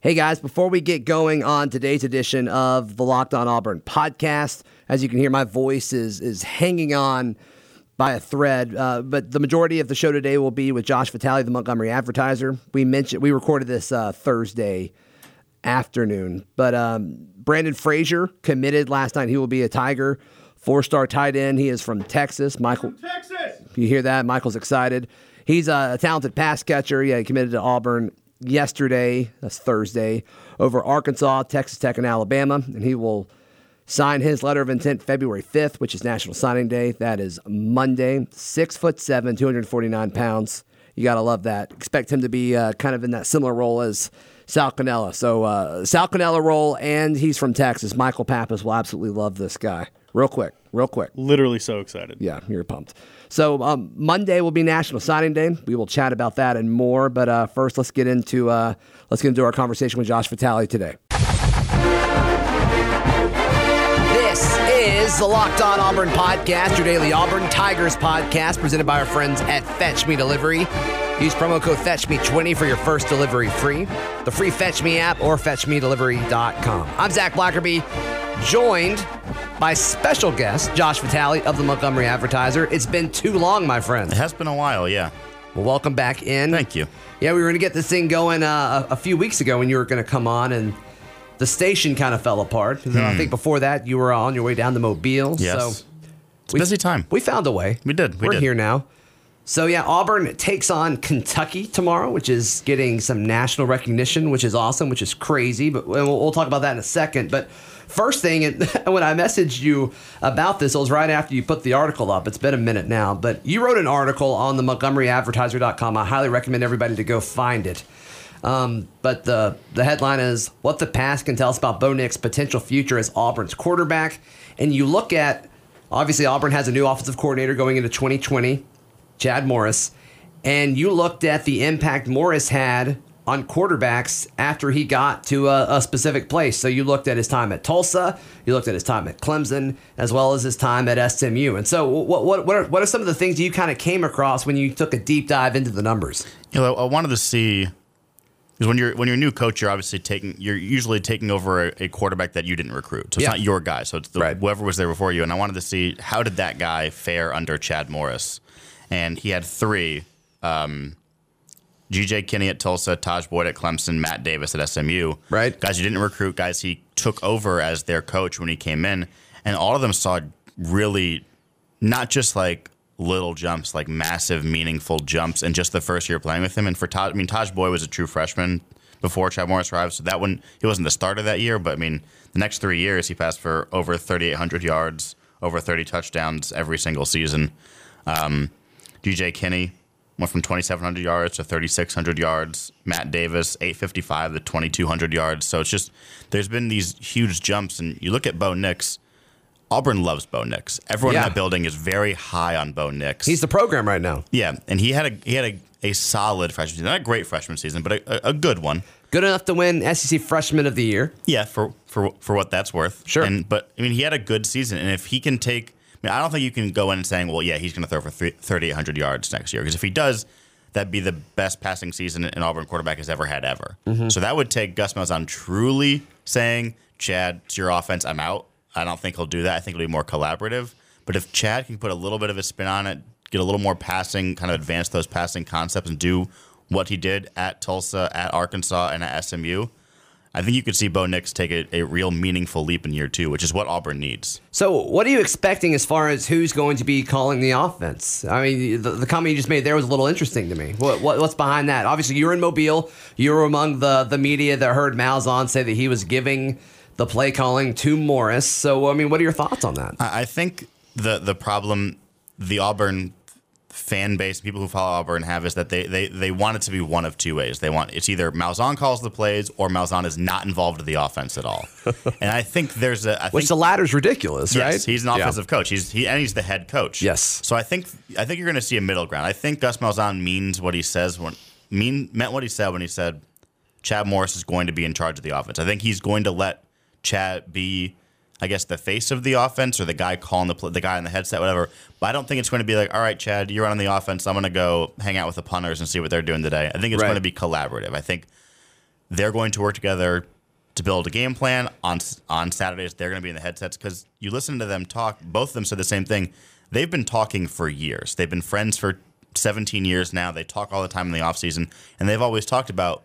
Hey guys, before we get going on today's edition of the Locked On Auburn podcast, as you can hear, my voice is is hanging on by a thread. Uh, but the majority of the show today will be with Josh Vitale, the Montgomery Advertiser. We mentioned we recorded this uh, Thursday afternoon, but um, Brandon Frazier committed last night. He will be a Tiger, four star tight end. He is from Texas. Michael, from Texas. You hear that? Michael's excited. He's a talented pass catcher. Yeah, he committed to Auburn yesterday, that's Thursday, over Arkansas, Texas Tech, and Alabama. And he will sign his letter of intent February 5th, which is National Signing Day. That is Monday. Six foot seven, 249 pounds. You got to love that. Expect him to be uh, kind of in that similar role as Sal Cannella. So, uh, Sal Cannella role, and he's from Texas. Michael Pappas will absolutely love this guy. Real quick, real quick. Literally so excited. Yeah, you're pumped. So um, Monday will be National Signing Day. We will chat about that and more. But uh, first, let's get into uh, let's get into our conversation with Josh Vitale today. This is the Locked On Auburn podcast, your daily Auburn Tigers podcast, presented by our friends at Fetch Me Delivery. Use promo code FetchMe20 for your first delivery free. The free Fetch Me app or FetchMeDelivery.com. I'm Zac Blackerby, joined by special guest Josh Vitale of the Montgomery Advertiser. It's been too long, my friend. It has been a while, yeah. Well, welcome back in. Thank you. Yeah, we were going to get this thing going uh, a, a few weeks ago when you were going to come on, and the station kind of fell apart. Hmm. I think before that, you were on your way down to Mobile. Yes. So it's a busy time. We found a way. We did. We are here now. So yeah, Auburn takes on Kentucky tomorrow, which is getting some national recognition, which is awesome, which is crazy. But we'll, we'll talk about that in a second. But first thing, and when I messaged you about this, it was right after you put the article up. It's been a minute now, but you wrote an article on the MontgomeryAdvertiser.com. I highly recommend everybody to go find it. Um, but the the headline is what the past can tell us about Bo Nix' potential future as Auburn's quarterback. And you look at obviously Auburn has a new offensive coordinator going into 2020. Chad Morris, and you looked at the impact Morris had on quarterbacks after he got to a, a, specific place. So you looked at his time at Tulsa, you looked at his time at Clemson, as well as his time at SMU. And so, what what what are, what are some of the things you kind of came across when you took a deep dive into the numbers? You know, I wanted to see because when you're when you're a new coach, you're obviously taking you're usually taking over a, a quarterback that you didn't recruit. So it's Yeah. not your guy. So it's the, Right. whoever was there before you. And I wanted to see how did that guy fare under Chad Morris, and he had three. Um, GJ Kinne at Tulsa, Tajh Boyd at Clemson, Matt Davis at SMU. Right. Guys you didn't recruit, guys he took over as their coach when he came in. And all of them saw really not just like little jumps, like massive, meaningful jumps in just the first year playing with him. And for Tajh, I mean, Tajh Boyd was a true freshman before Chad Morris arrived, so that one he wasn't the starter that year. But I mean, the next three years he passed for over 3,800 yards, over 30 touchdowns every single season. Um, GJ Kinne went from 2,700 yards to 3,600 yards. Matt Davis, 855 to 2,200 yards. So it's just there's been these huge jumps, and you look at Bo Nix. Auburn loves Bo Nix. Everyone Yeah. in that building is very high on Bo Nix. He's the program right now. yeah, and he had a he had a, a solid freshman season, not a great freshman season, but a, a, good one. Good enough to win SEC Freshman of the Year. Yeah, for for for what that's worth. Sure. And but I mean, he had a good season, and if he can take, I mean, I don't think you can go in and saying, well, yeah, he's going to throw for 3,800 yards next year, because if he does, that'd be the best passing season an Auburn quarterback has ever had ever. Mm-hmm. So that would take Gus Malzahn truly saying, Chad, it's your offense, I'm out. I don't think he'll do that. I think it'll be more collaborative. But if Chad can put a little bit of a spin on it, get a little more passing, kind of advance those passing concepts, and do what he did at Tulsa, at Arkansas, and at SMU, I think you could see Bo Nix take a, a real meaningful leap in year two, which is what Auburn needs. So, what are you expecting as far as who's going to be calling the offense? I mean, the, the comment you just made there was a little interesting to me. What, what what's behind that? Obviously, you're in Mobile. You were among the the media that heard Malzahn say that he was giving the play calling to Morris. So, I mean, what are your thoughts on that? I I think the the problem the Auburn fan base, people who follow Auburn have is that they, they, they want it to be one of two ways. They want it's either Malzahn calls the plays or Malzahn is not involved in the offense at all. and I think there's a I Which think, the latter's ridiculous, yes, right? he's an Yeah. offensive coach. He's he and he's the head coach. Yes. So I think I think you're going to see a middle ground. I think Gus Malzahn means what he says when mean meant what he said when he said Chad Morris is going to be in charge of the offense. I think he's going to let Chad be, I guess, the face of the offense or the guy calling the pl- the guy in the headset, whatever. But I don't think it's going to be like, all right, Chad, you're running the offense. I'm going to go hang out with the punters and see what they're doing today. I think it's Right. going to be collaborative. I think they're going to work together to build a game plan on on Saturdays. They're going to be in the headsets because you listen to them talk. Both of them said the same thing. They've been talking for years. They've been friends for 17 years now. They talk all the time in the offseason, and they've always talked about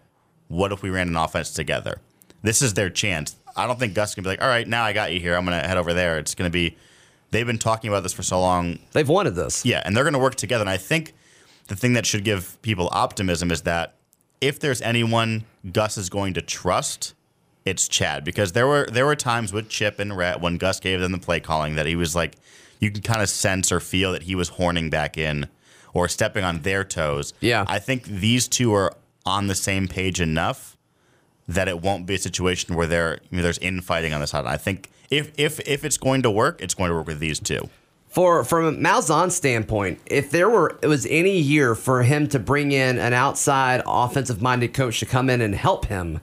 what if we ran an offense together. This is their chance. I don't think Gus can be like, all right, now I got you here. I'm going to head over there. It's going to be. They've been talking about this for so long. They've wanted this. Yeah, and they're going to work together. And I think the thing that should give people optimism is that if there's anyone Gus is going to trust, it's Chad because there were there were times with Chip and Rhett when Gus gave them the play calling that he was like you can kind of sense or feel that he was horning back in or stepping on their toes. Yeah. I think these two are on the same page enough that it won't be a situation where there you know, there's infighting on the side. I think if if if it's going to work, it's going to work with these two. For from Malzahn's standpoint, if there were it was any year for him to bring in an outside offensive minded coach to come in and help him,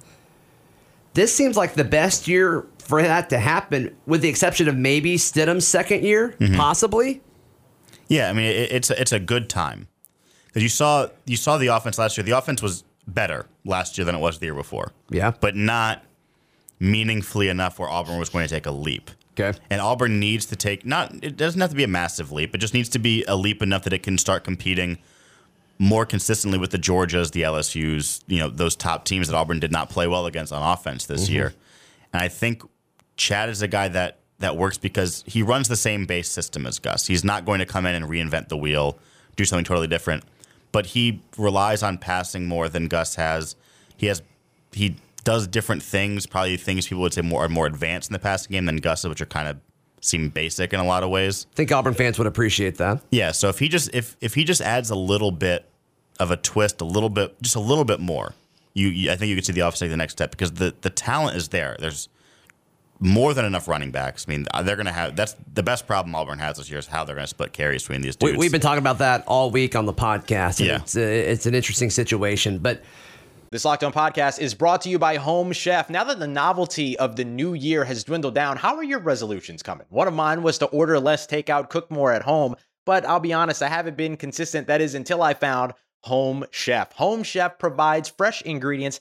this seems like the best year for that to happen, with the exception of maybe Stidham's second year, Mm-hmm. possibly. Yeah, I mean it, it's a, it's a good time because you saw you saw the offense last year. The offense was better last year than it was the year before. Yeah. but not meaningfully enough where Auburn was going to take a leap. Okay. And Auburn needs to take not it doesn't have to be a massive leap. It just needs to be a leap enough that it can start competing more consistently with the Georgias, the LSU's, you know, those top teams that Auburn did not play well against on offense this mm-hmm. year. And I think Chad is a guy that that works because he runs the same base system as Gus. He's not going to come in and reinvent the wheel, do something totally different. But he relies on passing more than Gus has. He has he does different things, probably things people would say more are more advanced in the passing game than Gus, which are kind of seem basic in a lot of ways. I think Auburn fans would appreciate that. Yeah, so if he just if if he just adds a little bit of a twist, a little bit, just a little bit more, you, you I think you could see the offense take the next step because the the talent is there. There's more than enough running backs. I mean, they're going to have that's the best problem Auburn has this year is how they're going to split carries between these We, dudes. we've been talking about that all week on the podcast. and Yeah. It's, uh, it's an interesting situation. But This Locked On podcast is brought to you by Home Chef. Now that the novelty of the new year has dwindled down, how are your resolutions coming? One of mine was to order less takeout, cook more at home, but I'll be honest, I haven't been consistent. That is until I found Home Chef. Home Chef provides fresh ingredients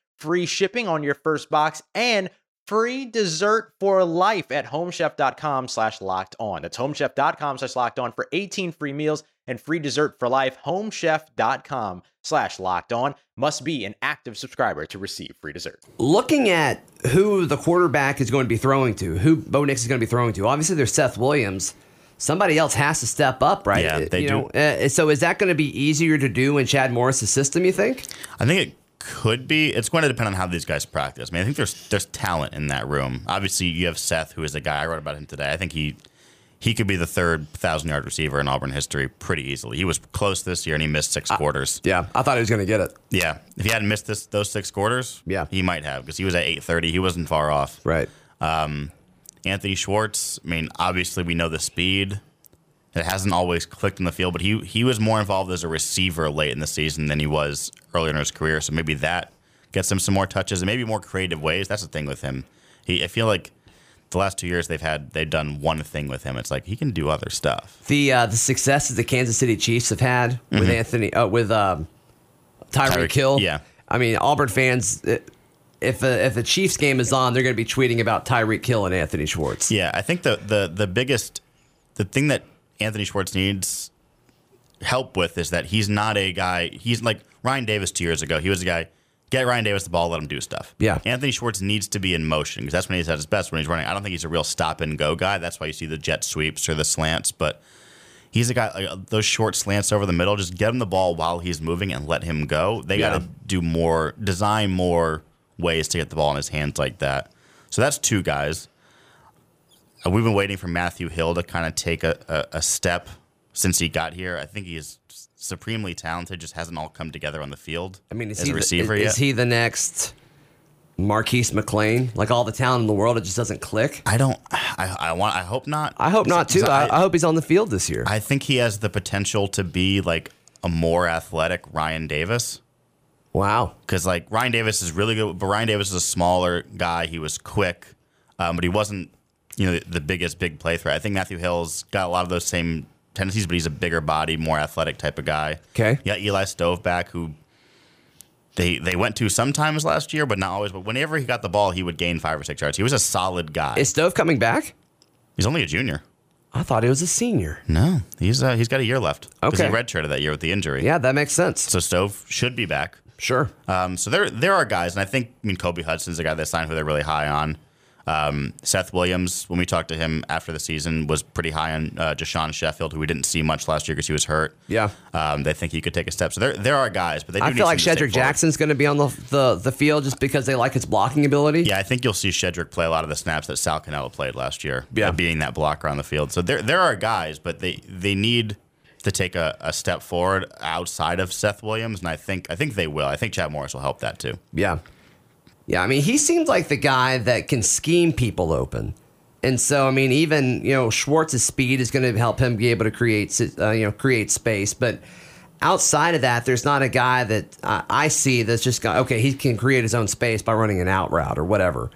free shipping on your first box and free dessert for life at homechef.com slash locked on. That's homechef.com slash locked on for 18 free meals and free dessert for life. Homechef.com slash locked on must be an active subscriber to receive free dessert. looking at who the quarterback is going to be throwing to, who Bo Nix is going to be throwing to, obviously there's Seth Williams. Somebody else has to step up, right? Yeah, they you do. Know, uh, so is that going to be easier to do in Chad Morris' system, you think? I think it could be. It's going to depend on how these guys practice. I mean, I think there's there's talent in that room. Obviously, you have Seth, who is a guy I wrote about him today. I think he he could be the third thousand yard receiver in Auburn history pretty easily. He was close this year and he missed six quarters. Yeah, I thought he was going to get it. Yeah, if he hadn't missed this those six quarters, Yeah. he might have because he was at eight thirty. He wasn't far off. Right. Um, Anthony Schwartz. I mean, obviously we know the speed. It hasn't always clicked in the field, but he he was more involved as a receiver late in the season than he was earlier in his career. So maybe that gets him some more touches and maybe more creative ways. That's the thing with him. He I feel like the last two years they've had they've done one thing with him. It's like he can do other stuff. The uh, the success that the Kansas City Chiefs have had with Anthony uh, with um, Tyreek Mm-hmm. Hill. yeah. I mean Auburn fans. uh if a, if the Chiefs game is on, they're going to be tweeting about Tyreek Hill and Anthony Schwartz. Yeah, I think the the the biggest the thing that Anthony Schwartz needs help with is that he's not a guy. He's like Ryan Davis two years ago. He was a guy. Get Ryan Davis the ball, let him do stuff. Yeah. Anthony Schwartz needs to be in motion because that's when he's at his best when he's running. I don't think he's a real stop and go guy. That's why you see the jet sweeps or the slants, but he's a guy like uh, those short slants over the middle. Just get him the ball while he's moving and let him go. They Yeah. got to do more, design more ways to get the ball in his hands like that. So that's two guys. We've been waiting for Matthew Hill to kind of take a, a, a step since he got here. I think he is supremely talented, just hasn't all come together on the field. I mean, is as he a the- receiver is, yet. is he the next Marquise McLean? Like all the talent in the world, it just doesn't click. I don't. I, I want. I hope not. I hope not too. I, I, I hope he's on the field this year. I think he has the potential to be like a more athletic Ryan Davis. wow. because like Ryan Davis is really good, but Ryan Davis is a smaller guy. He was quick, um, but he wasn't, you know, the biggest big play threat. I think Matthew Hill's got a lot of those same tendencies, but he's a bigger body, more athletic type of guy. Okay. You got Eli Stove back, who they they went to sometimes last year, but not always. But whenever he got the ball, he would gain five or six yards. He was a solid guy. Is Stove coming back? he's only a junior. I thought he was a senior. No, he's uh, he's got a year left because Okay. he redshirted that year with the injury. Yeah, that makes sense. So Stove should be back. Sure. Um, so there there are guys, and I think I mean Kobe Hudson's a guy they signed who they're really high on. Um, Seth Williams, when we talked to him after the season, was pretty high on uh, Deshaun Sheffield, who we didn't see much last year because he was hurt. Yeah. um, they think he could take a step. So there there are guys, but they do I feel like Shedrick. Jackson's going to be on the, the the field just because they like his blocking ability. Yeah, I think you'll see Shedrick play a lot of the snaps that Sal Cannella played last year. Yeah. uh, being that blocker on the field. So there there are guys, but they they need to take a, a step forward outside of Seth Williams, and I think I think they will. I think Chad Morris will help that too. Yeah. Yeah, I mean, he seems like the guy that can scheme people open. And so, I mean, even, you know, Schwartz's speed is going to help him be able to create, uh, you know, create space. But outside of that, there's not a guy that I I see that's just got, okay, he can create his own space by running an out route or whatever.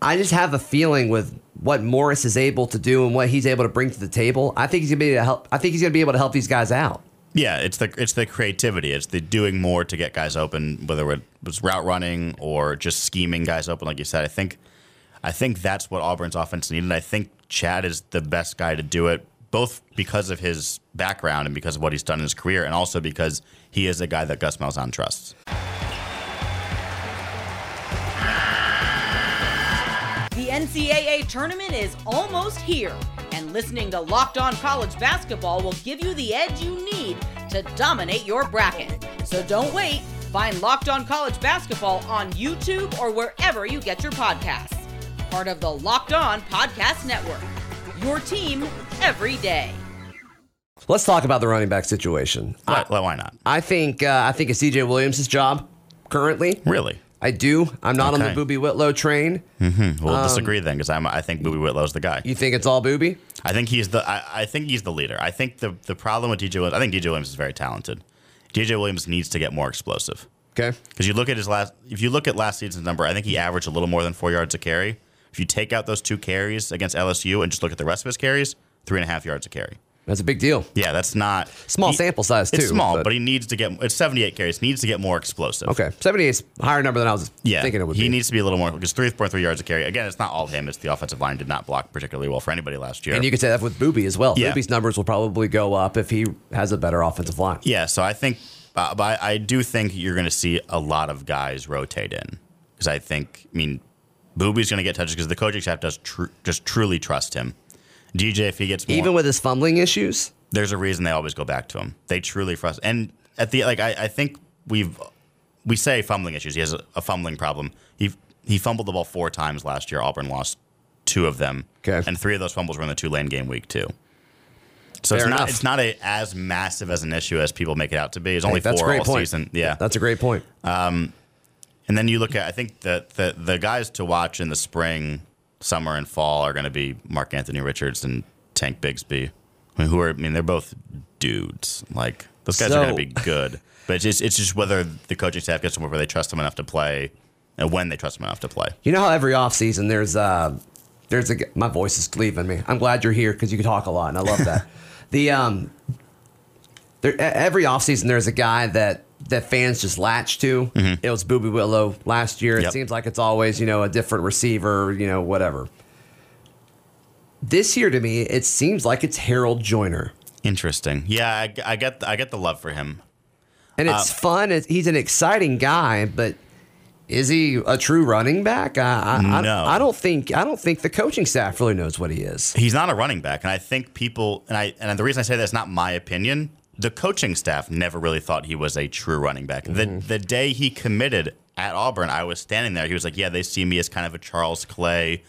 I just have a feeling with what Morris is able to do and what he's able to bring to the table. I think he's gonna be able to help. I think he's gonna be able to help these guys out. Yeah, it's the it's the creativity. It's the doing more to get guys open, whether it was route running or just scheming guys open, like you said. I think I think that's what Auburn's offense needed. I think Chad is the best guy to do it, both because of his background and because of what he's done in his career, and also because he is a guy that Gus Malzahn trusts. The NCAA tournament is almost here, and listening to Locked On College Basketball will give you the edge you need to dominate your bracket. So don't wait. Find Locked On College Basketball on YouTube or wherever you get your podcasts. Part of the Locked On Podcast Network. Your team every day. Let's talk about the running back situation. Why, why not? I think uh, I think it's DJ Williams' job currently. Really? I do. I'm not on the Boobee Whitlow train. Mm-hmm. We'll um, disagree then, because I'm I think Boobee Whitlow's the guy. You think it's all Boobee? I think he's the I, I think he's the leader. I think the the problem with DJ Williams, I think DJ Williams is very talented. DJ Williams needs to get more explosive. Okay. Because you look at his last, if you look at last season's number, I think he averaged a little more than four yards a carry. If you take out those two carries against LSU and just look at the rest of his carries, three and a half yards a carry. That's a big deal. Yeah, that's not Small he- sample size, It's too, small, but- but, he needs to get. It's seventy-eight carries. Needs to get more explosive. Okay. 78 is higher number than I was Yeah, thinking it would he be. needs to be a little more because three point three yards a carry. Again, it's not all him. It's the offensive line did not block particularly well for anybody last year. and you could say that with Boobee as well. Yeah. Boobee's numbers will probably go up if he has a better offensive line. Yeah, so I think, uh, but I, I do think you're going to see a lot of guys rotate in because I think, I mean, Boobee's going to get touches because the coaching staff does tr- just truly trust him. DJ, if he gets more, Even with his fumbling issues, there's a reason they always go back to him. They truly trust, and at the like, I, I think we've we say fumbling issues. He has a, a fumbling problem. He he fumbled the ball four times last year. Auburn lost two of them, Okay. and three of those fumbles were in the Tulane game week too. So Fair it's not it's not a, as massive as an issue as people make it out to be. It's only Hey, that's a four great all point. season. Yeah, That's a great point. Um, and then you look at I think the the the guys to watch in the spring, summer, and fall are going to be Mark Anthony Richards and Tank Bigsby, I mean, who are I mean they're both dudes. Like those guys are going to be good, but it's just it's just whether the coaching staff gets to where they trust them enough to play, and when they trust them enough to play. You know how every offseason there's uh there's a my voice is leaving me. I'm glad you're here because you can talk a lot and I love that. the um there every offseason there's a guy that that fans just latch to. Mm-hmm. It was Boobee Whitlow last year. It seems like it's always you know a different receiver, you know whatever. This year to me, it seems like it's Harold Joiner. Interesting. Yeah, I, I get I get the love for him. And it's uh, fun. It's, he's an exciting guy, but is he a true running back? I, I, No. I, I don't think. I don't think the coaching staff really knows what he is. He's not a running back, and I think people and I and the reason I say that's not my opinion. The coaching staff never really thought he was a true running back. The mm-hmm. the day he committed at Auburn, I was standing there. He was like, "Yeah, they see me as kind of a Charles Clay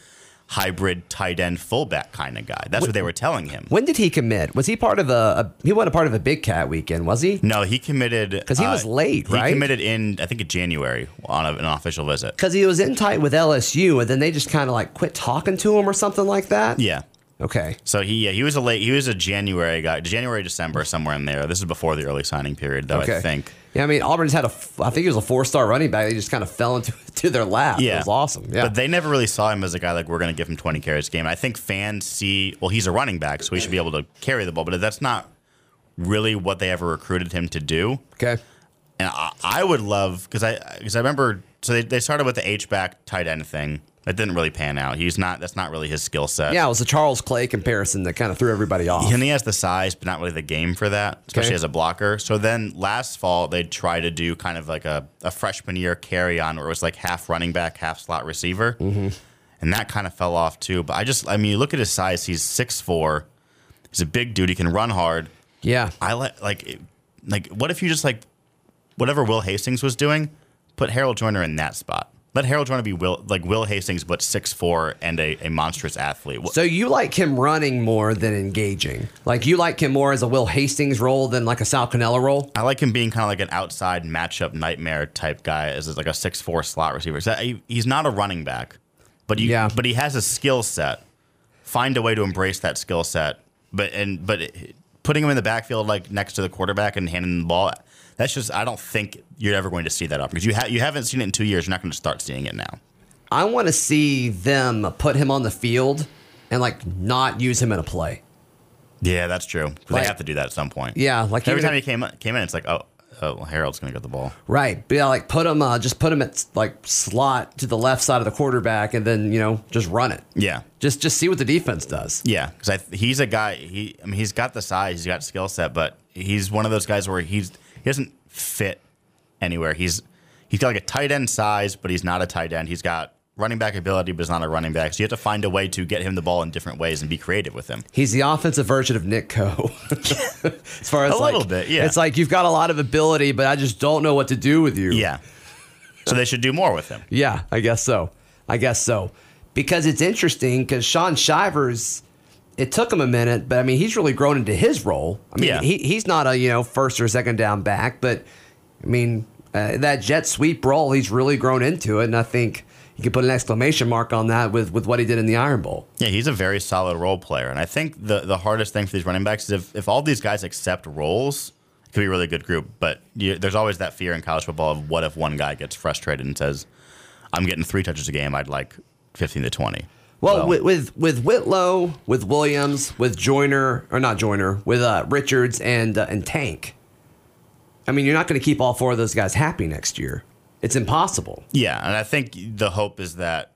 hybrid tight end fullback kind of guy." That's what they were telling him. When did he commit? Was he part of a? a he wasn't a part of a Big Cat weekend, was he? No, he committed because he uh, was late, He right? committed in I think in January on a, an official visit. Because he was in tight with LSU, and then they just kind of like quit talking to him or something like that. Yeah. Okay. So he yeah, he was a late he was a January guy, January December somewhere in there. This is before the early signing period, though. Okay. I think. Yeah, I mean Auburn's had a I think he was a four star running back. They just kind of fell into to their lap. Yeah, it was awesome. Yeah, but they never really saw him as a guy like we're going to give him 20 carries a game. I think fans see well he's a running back, so he should be able to carry the ball, but that's not really what they ever recruited him to do. okay. And I, I would love because I because I remember so they, they started with the H back tight end thing. That didn't really pan out. He's not that's not really his skill set. Yeah, it was a Charles Clay comparison that kind of threw everybody off. And he has the size, but not really the game for that, especially Okay. as a blocker. So then last fall, they tried to do kind of like a, a freshman year Kerryon where it was like half running back, half slot receiver. Mm-hmm. And that kind of fell off too. But I just, I mean, you look at his size, he's six four. He's a big dude. He can run hard. Yeah, I like, like, like, what if you just like, whatever Will Hastings was doing, put Harold Joiner in that spot? Let Harold Joiner be Will, like Will Hastings, but six four and a, a monstrous athlete. Wh- So you like him running more than engaging? Like you like him more as a Will Hastings role than like a Sal Cannella role? I like him being kind of like an outside matchup nightmare type guy, as like a six four slot receiver. So he- he's not a running back, but you, Yeah. but he has a skill set. Find a way to embrace that skill set, but and but it- putting him in the backfield like next to the quarterback and handing him the ball. That's just I don't think you're ever going to see that up because you ha- you haven't seen it in two years. You're not going to start seeing it now. I want to see them put him on the field and like not use him in a play. Yeah, that's true. Like- they have to do that at some point. Yeah, like every time he came came in, it's like oh oh Harold's going to get the ball. Right. Yeah, like put him uh, just put him at like slot to the left side of the quarterback and then, you know, just run it. Yeah. Just just see what the defense does. Yeah, because he's a guy. He, I mean, he's got the size, he's got skill set, but he's one of those guys where he's he doesn't fit anywhere. He's he's got like a tight end size, but he's not a tight end. He's got running back ability, but he's not a running back. So you have to find a way to get him the ball in different ways and be creative with him. He's the offensive version of Nick Coe. as far as A like, little bit, yeah. It's like you've got a lot of ability, but I just don't know what to do with you. Yeah. So they should do more with him. Yeah, I guess so. I guess so. Because it's interesting because Shaun Shivers, it took him a minute, but I mean, he's really grown into his role. I mean, Yeah. he, he's not a, you know, first or second down back, but I mean, uh, that jet sweep role, he's really grown into it. And I think you could put an exclamation mark on that with, with what he did in the Iron Bowl. Yeah, he's a very solid role player. And I think the, the hardest thing for these running backs is if, if all these guys accept roles, it could be a really good group. But you, there's always that fear in college football of what if one guy gets frustrated and says, I'm getting three touches a game, I'd like 15 to 20. Well, with, with with Whitlow, with Williams, with Joiner or not Joiner, with uh, Richards and uh, and Tank. I mean, you're not going to keep all four of those guys happy next year. It's impossible. Yeah, and I think the hope is that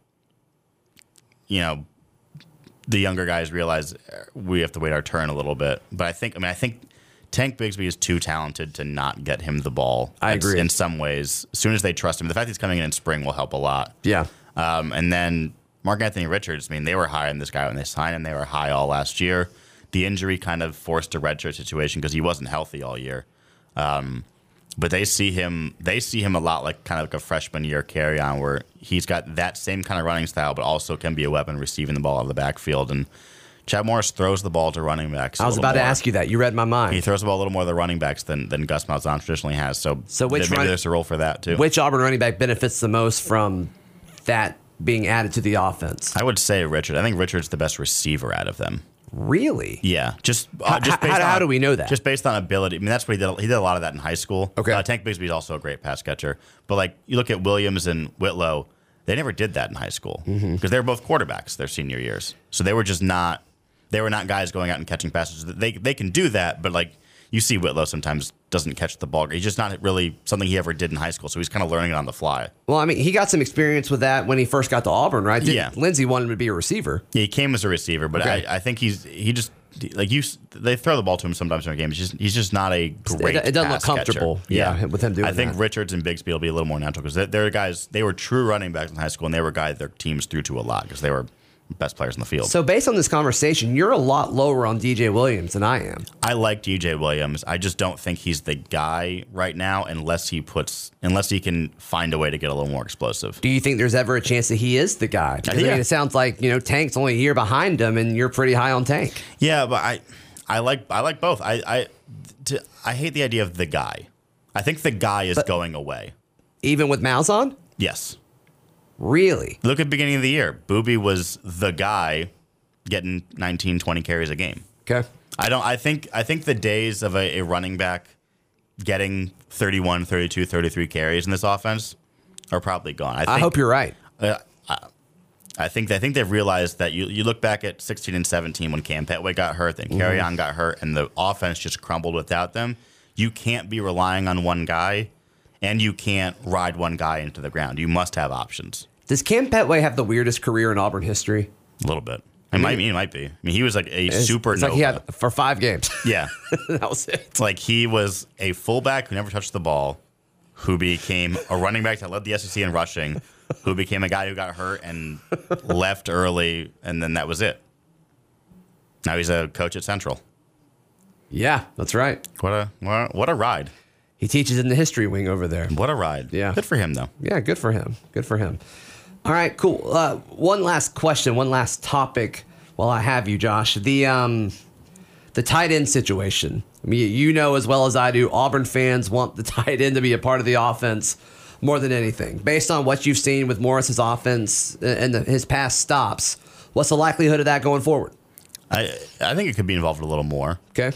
you know the younger guys realize we have to wait our turn a little bit. But I think I mean I think Tank Bigsby is too talented to not get him the ball. I It's- agree. In some ways, as soon as they trust him, the fact he's coming in in spring will help a lot. Yeah. Um, and then Mark Anthony Richards, I mean, they were high on this guy when they signed him. They were high all last year. The injury kind of forced a redshirt situation because he wasn't healthy all year. Um, but they see him, they see him a lot like kind of like a freshman year Kerryon, where he's got that same kind of running style, but also can be a weapon receiving the ball out of the backfield. And Chad Morris throws the ball to running backs. I was about to ask you that. You read my mind. He throws the ball a little more to the running backs than, than Gus Malzahn traditionally has. So, So which maybe run- there's a role for that too. Which Auburn running back benefits the most from that being added to the offense? I would say Richard. I think Richard's the best receiver out of them. Really? Yeah, just How- uh, just how- how on, do we know that? Just based on ability. I mean, that's what he did. He did a lot of that in high school. Okay. uh, Tank Bigsby's also a great pass catcher, but like you look at Williams and Whitlow, they never did that in high school because Mm-hmm. they were both quarterbacks their senior years. So they were just not. They were not guys going out and catching passes. They they can do that, but like you see Whitlow sometimes doesn't catch the ball. He's just not really something he ever did in high school, so he's kind of learning it on the fly. Well, I mean, he got some experience with that when he first got to Auburn, right? Did- Yeah. Lindsey wanted him to be a receiver. Yeah, he came as a receiver, but Okay. I, I think he's he just like you. They throw the ball to him sometimes in a game. He's just he's just not a great. it doesn't look comfortable, yeah, with him doing I think that. Richards and Bigsby will be a little more natural because they're, they're guys. They were true running backs in high school, and they were guys their teams threw to a lot because they were best players in the field. So, based on this conversation, you're a lot lower on DJ Williams than I am. I like DJ Williams. I just don't think he's the guy right now unless he puts unless he can find a way to get a little more explosive. Do you think there's ever a chance that he is the guy? Because, I Yeah. mean, it sounds like you know Tank's only a year behind him, and you're pretty high on Tank. Yeah, but I I like I like both. I I to, I hate the idea of the guy. I think the guy is going away. Even with Malzahn? Yes. Really? Look at the beginning of the year. Boobee was the guy getting 19, 20 carries a game. Okay. I don't I think I think the days of a, a running back getting 31, 32, 33 carries in this offense are probably gone. I, think, I hope you're right. Uh, I, I think I think they've realized that you you look back at 16 and 17 when Cam Pettway got hurt, then Kerryon got hurt, and the offense just crumbled without them. You can't be relying on one guy, and you can't ride one guy into the ground. You must have options. Does Cam Pettway have the weirdest career in Auburn history? A little bit. It might, he might be. I mean, he was like a It's- super. It's like he had for five games. yeah. that was it. It's like he was a fullback who never touched the ball, who became a running back that led the SEC in rushing, who became a guy who got hurt and left early, and then that was it. Now he's a coach at Central. Yeah, that's right. What a what a, what a ride! He teaches in the history wing over there. What a ride! Yeah. good for him though. Yeah, good for him. Good for him. All right, cool. Uh, one last question, one last topic while I have you, Josh. The um, the tight end situation. I mean, you know as well as I do, Auburn fans want the tight end to be a part of the offense more than anything. Based on what you've seen with Morris's offense and the, his past stops, what's the likelihood of that going forward? I I think it could be involved a little more. Okay.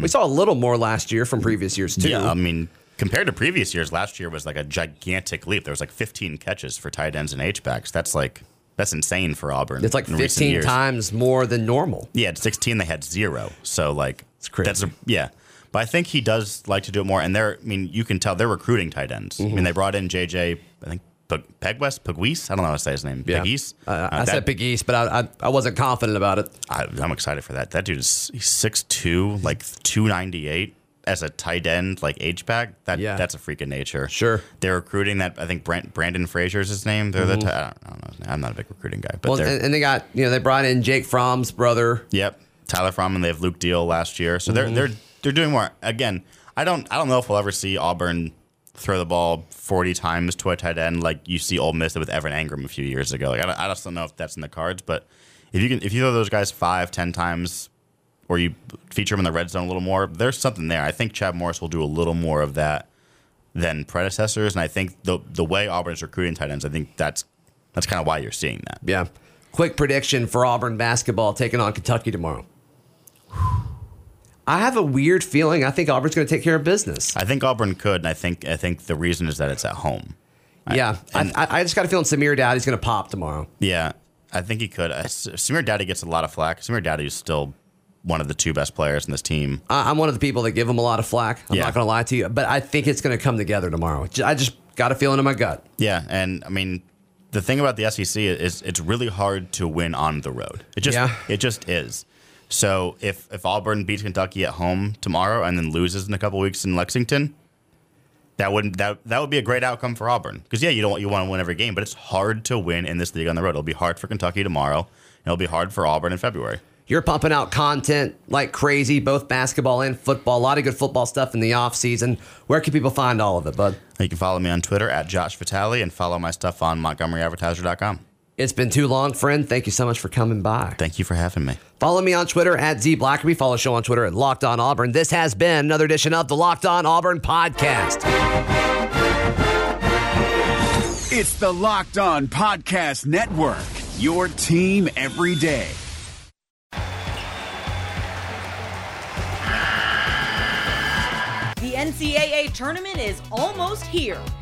We saw a little more last year from previous years too. Yeah, I mean, compared to previous years, last year was like a gigantic leap. There was like 15 catches for tight ends and H backs. That's like that's insane for Auburn. it's like in 15 years. times more than normal. Yeah, at 16 they had zero. So like It's crazy. That's a, yeah. But I think he does like to do it more. And they're, I mean, you can tell they're recruiting tight ends. I Mm-hmm. mean, they brought in JJ, I think Pegwest, Pegwees. I don't know how to say his name. Yeah. Pegwees. Uh, Uh, I that- said East, but I, I, I wasn't confident about it. I, I'm excited for that. That dude is he's 6'2", like 298 as a tight end, like H back. That Yeah. that's a freak of nature. Sure. Mm-hmm. They're recruiting that. I think Brent, Brandon Frazier's his name. They're the. T- I, don't, I don't know. His name. I'm not a big recruiting guy, but Well, and, and they got you know they brought in Jake Fromm's brother. Yep, Tyler Fromm and they have Luke Deal last year, so Mm-hmm. they're they're they're doing more. Again, I don't I don't know if we'll ever see Auburn throw the ball 40 times to a tight end like you see Ole Miss with Evan Engram a few years ago. Like I, don't, I just don't know if that's in the cards, but if you can if you throw those guys five ten times or you feature them in the red zone a little more, there's something there. I think Chad Morris will do a little more of that than predecessors, and I think the the way Auburn is recruiting tight ends, I think that's that's kind of why you're seeing that. Yeah. Quick prediction for Auburn basketball taking on Kentucky tomorrow. I have a weird feeling. I think Auburn's going to take care of business. I think Auburn could, and I think I think the reason is that it's at home. yeah, I, I, I just got a feeling Samir Doughty's going to pop tomorrow. Yeah, I think he could. Uh, Samir Doughty gets a lot of flack. Samir Doughty is still one of the two best players in this team. I, I'm one of the people that give him a lot of flack. I'm Yeah. not going to lie to you, but I think it's going to come together tomorrow. I just got a feeling in my gut. Yeah, and I mean, the thing about the SEC is it's really hard to win on the road. It just Yeah. it just is. So if if Auburn beats Kentucky at home tomorrow and then loses in a couple weeks in Lexington, that wouldn't that that would be a great outcome for Auburn. Because yeah, you don't you want to win every game, but it's hard to win in this league on the road. It'll be hard for Kentucky tomorrow. And it'll be hard for Auburn in February. You're pumping out content like crazy, both basketball and football. A lot of good football stuff in the offseason. Where can people find all of it, bud? You can follow me on Twitter at Josh Vitale and follow my stuff on MontgomeryAdvertiser.com. It's been too long, friend. Thank you so much for coming by. Thank you for having me. Follow me on Twitter at Z Blackerby. Follow the show on Twitter at Locked On Auburn. This has been another edition of the Locked On Auburn podcast. It's the Locked On Podcast Network, your team every day. The NCAA tournament is almost here, and